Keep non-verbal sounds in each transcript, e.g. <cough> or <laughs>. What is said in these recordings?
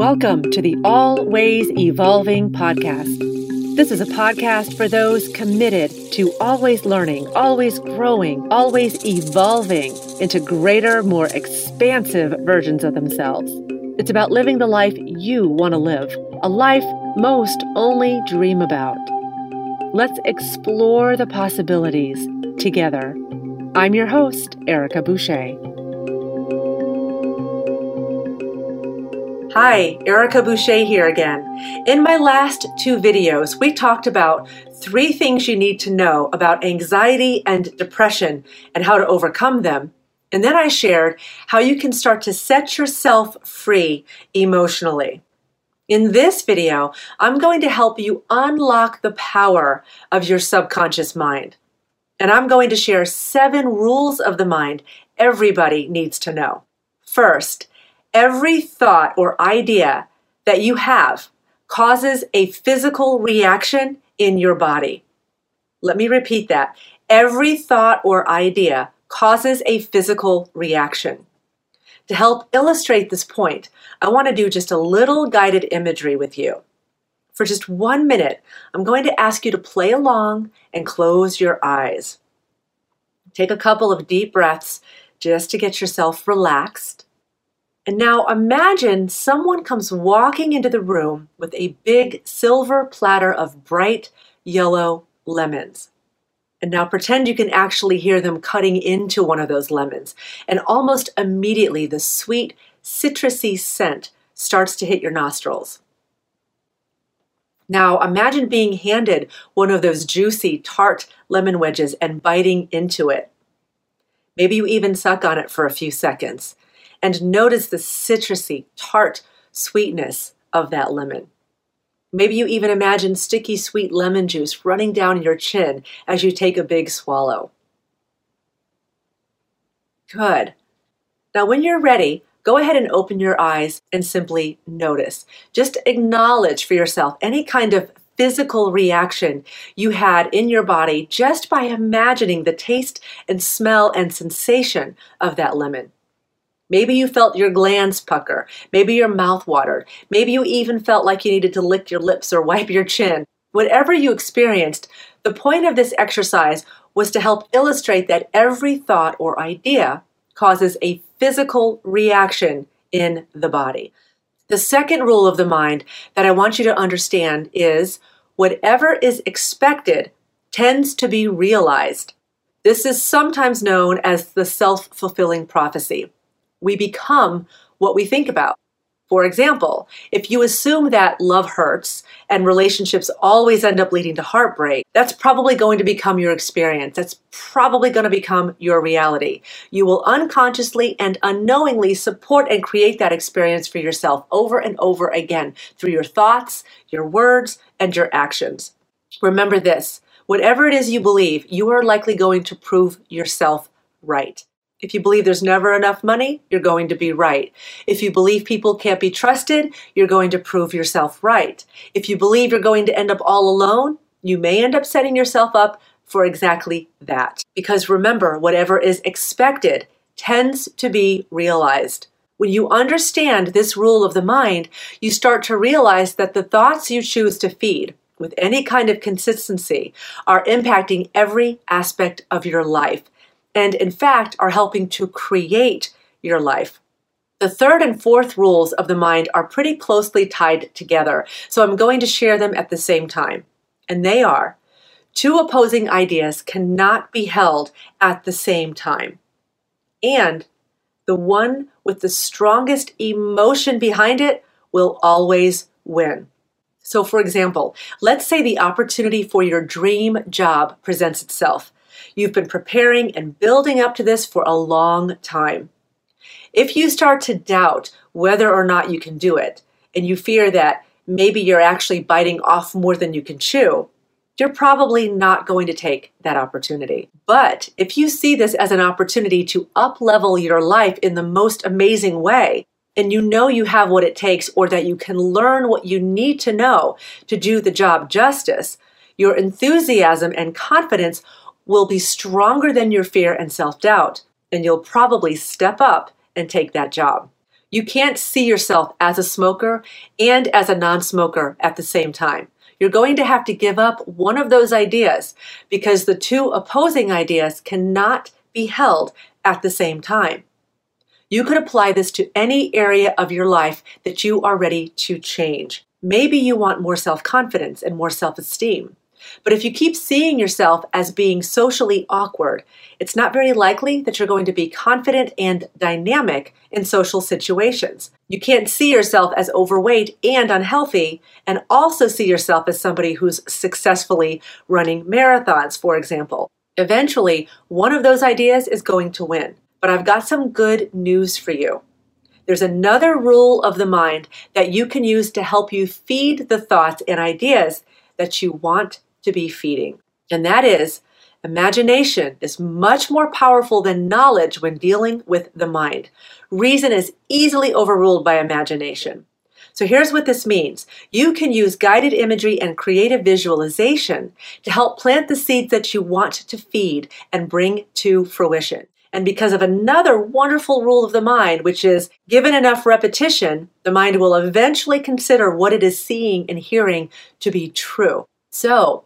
Welcome to the Always Evolving Podcast. This is a podcast for those committed to always learning, always growing, always evolving into greater, more expansive versions of themselves. It's about living the life you want to live, a life most only dream about. Let's explore the possibilities together. I'm your host, Erica Boucher. Hi, Erica Boucher here again. In my last two videos, we talked about three things you need to know about anxiety and depression and how to overcome them. And then I shared how you can start to set yourself free emotionally. In this video, I'm going to help you unlock the power of your subconscious mind. And I'm going to share seven rules of the mind everybody needs to know. First, every thought or idea that you have causes a physical reaction in your body. Let me repeat that. Every thought or idea causes a physical reaction. To help illustrate this point, I want to do just a little guided imagery with you. For just one minute, I'm going to ask you to play along and close your eyes. Take a couple of deep breaths just to get yourself relaxed. And now imagine someone comes walking into the room with a big silver platter of bright yellow lemons. And now pretend you can actually hear them cutting into one of those lemons. And almost immediately, the sweet, citrusy scent starts to hit your nostrils. Now imagine being handed one of those juicy, tart lemon wedges and biting into it. Maybe you even suck on it for a few seconds and notice the citrusy, tart sweetness of that lemon. Maybe you even imagine sticky sweet lemon juice running down your chin as you take a big swallow. Good. Now, when you're ready, go ahead and open your eyes and simply notice. Just acknowledge for yourself any kind of physical reaction you had in your body just by imagining the taste and smell and sensation of that lemon. Maybe you felt your glands pucker. Maybe your mouth watered. Maybe you even felt like you needed to lick your lips or <laughs> wipe your chin. Whatever you experienced, the point of this exercise was to help illustrate that every thought or idea causes a physical reaction in the body. The second rule of the mind that I want you to understand is whatever is expected tends to be realized. This is sometimes known as the self fulfilling prophecy we become what we think about. For example, if you assume that love hurts and relationships always end up leading to heartbreak, that's probably going to become your experience. That's probably going to become your reality. You will unconsciously and unknowingly support and create that experience for yourself over and over again through your thoughts, your words, and your actions. Remember this whatever it is you believe, you are likely going to prove yourself right. If you believe there's never enough money, you're going to be right. If you believe people can't be trusted, you're going to prove yourself right. If you believe you're going to end up all alone, you may end up setting yourself up for exactly that. Because remember, whatever is expected tends to be realized. When you understand this rule of the mind, you start to realize that the thoughts you choose to feed with any kind of consistency are impacting every aspect of your life and in fact are helping to create your life. The third and fourth rules of the mind are pretty closely tied together, so I'm going to share them at the same time. And they are two opposing ideas cannot be held at the same time. And the one with the strongest emotion behind it will always win. So, for example, let's say the opportunity for your dream job presents itself. You've been preparing and building up to this for a long time. If you start to doubt whether or not you can do it, and you fear that maybe you're actually biting off more than you can chew, you're probably not going to take that opportunity. But if you see this as an opportunity to uplevel your life in the most amazing way, and you know you have what it takes or that you can learn what you need to know to do the job justice, your enthusiasm and confidence will be stronger than your fear and self doubt, and you'll probably step up and take that job. You can't see yourself as a smoker and as a non smoker at the same time. You're going to have to give up one of those ideas because the two opposing ideas cannot be held at the same time. You could apply this to any area of your life that you are ready to change. Maybe you want more self confidence and more self esteem. But if you keep seeing yourself as being socially awkward, it's not very likely that you're going to be confident and dynamic in social situations. You can't see yourself as overweight and unhealthy, and also see yourself as somebody who's successfully running marathons, for example. Eventually, one of those ideas is going to win. But I've got some good news for you. There's another rule of the mind that you can use to help you feed the thoughts and ideas that you want to be feeding. And that is imagination is much more powerful than knowledge when dealing with the mind. Reason is easily overruled by imagination. So here's what this means. You can use guided imagery and creative visualization to help plant the seeds that you want to feed and bring to fruition. And because of another wonderful rule of the mind, which is given enough repetition, the mind will eventually consider what it is seeing and hearing to be true. So,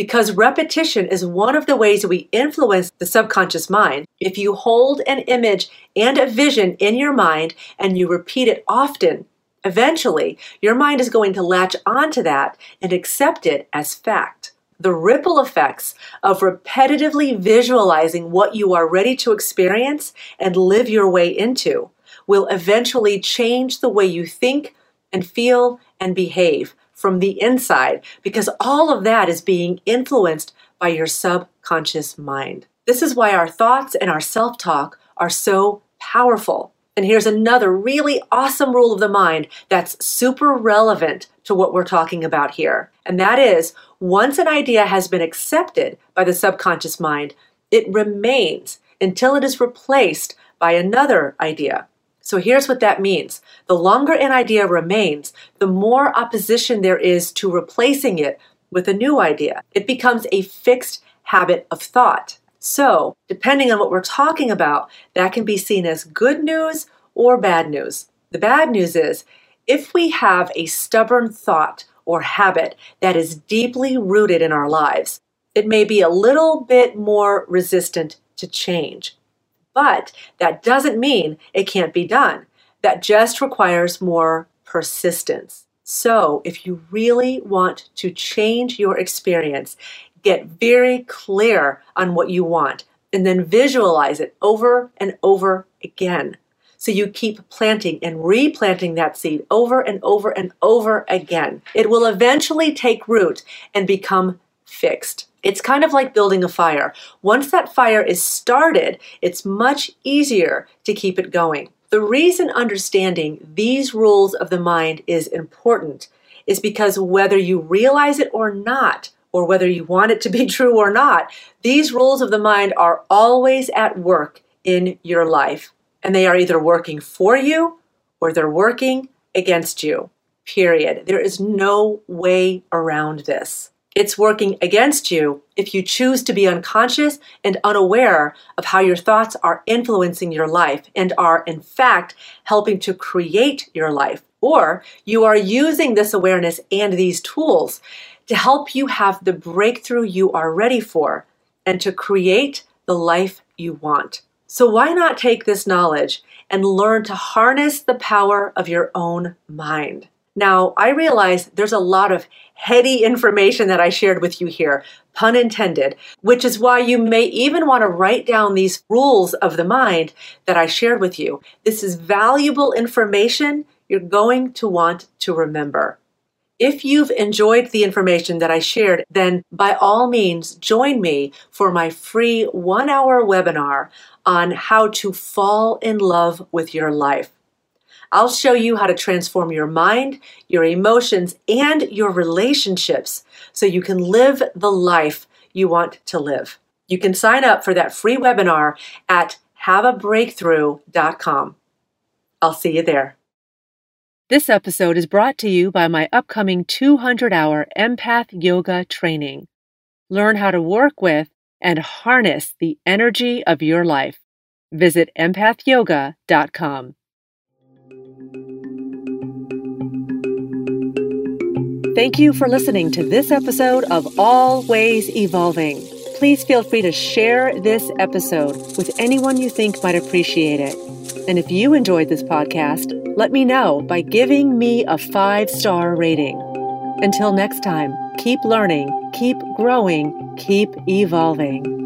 because repetition is one of the ways we influence the subconscious mind, if you hold an image and a vision in your mind and you repeat it often, eventually your mind is going to latch onto that and accept it as fact. The ripple effects of repetitively visualizing what you are ready to experience and live your way into will eventually change the way you think and feel and behave from the inside because all of that is being influenced by your subconscious mind. This is why our thoughts and our self talk are so powerful. And here's another really awesome rule of the mind that's super relevant to what we're talking about here. And that is once an idea has been accepted by the subconscious mind, it remains until it is replaced by another idea. So here's what that means. The longer an idea remains, the more opposition there is to replacing it with a new idea. It becomes a fixed habit of thought. So, depending on what we're talking about, that can be seen as good news or bad news. The bad news is if we have a stubborn thought or habit that is deeply rooted in our lives, it may be a little bit more resistant to change. But that doesn't mean it can't be done. That just requires more persistence. So, if you really want to change your experience, get very clear on what you want and then visualize it over and over again. So you keep planting and replanting that seed over and over and over again. It will eventually take root and become fixed. It's kind of like building a fire. Once that fire is started, it's much easier to keep it going. The reason understanding these rules of the mind is important is because whether you realize it or not, or whether you want it to be <laughs> true or not, these rules of the mind are always at work in your life. And they are either working for you or they're working against you. Period. There is no way around this. It's working against you if you choose to be unconscious and unaware of how your thoughts are influencing your life and are, in fact, helping to create your life. Or you are using this awareness and these tools to help you have the breakthrough you are ready for and to create the life you want. So, why not take this knowledge and learn to harness the power of your own mind? Now, I realize there's a lot of heady information that I shared with you here, pun intended, which is why you may even want to write down these rules of the mind that I shared with you. This is valuable information you're going to want to remember. If you've enjoyed the information that I shared, then by all means join me for my free one hour webinar on how to fall in love with your life. I'll show you how to transform your mind, your emotions, and your relationships so you can live the life you want to live. You can sign up for that free webinar at haveabreakthrough.com. I'll see you there. This episode is brought to you by my upcoming 200 hour empath yoga training. Learn how to work with and harness the energy of your life. Visit empathyoga.com. Thank you for listening to this episode of Always Evolving. Please feel free to share this episode with anyone you think might appreciate it. And if you enjoyed this podcast, let me know by giving me a five star rating. Until next time, keep learning, keep growing, keep evolving.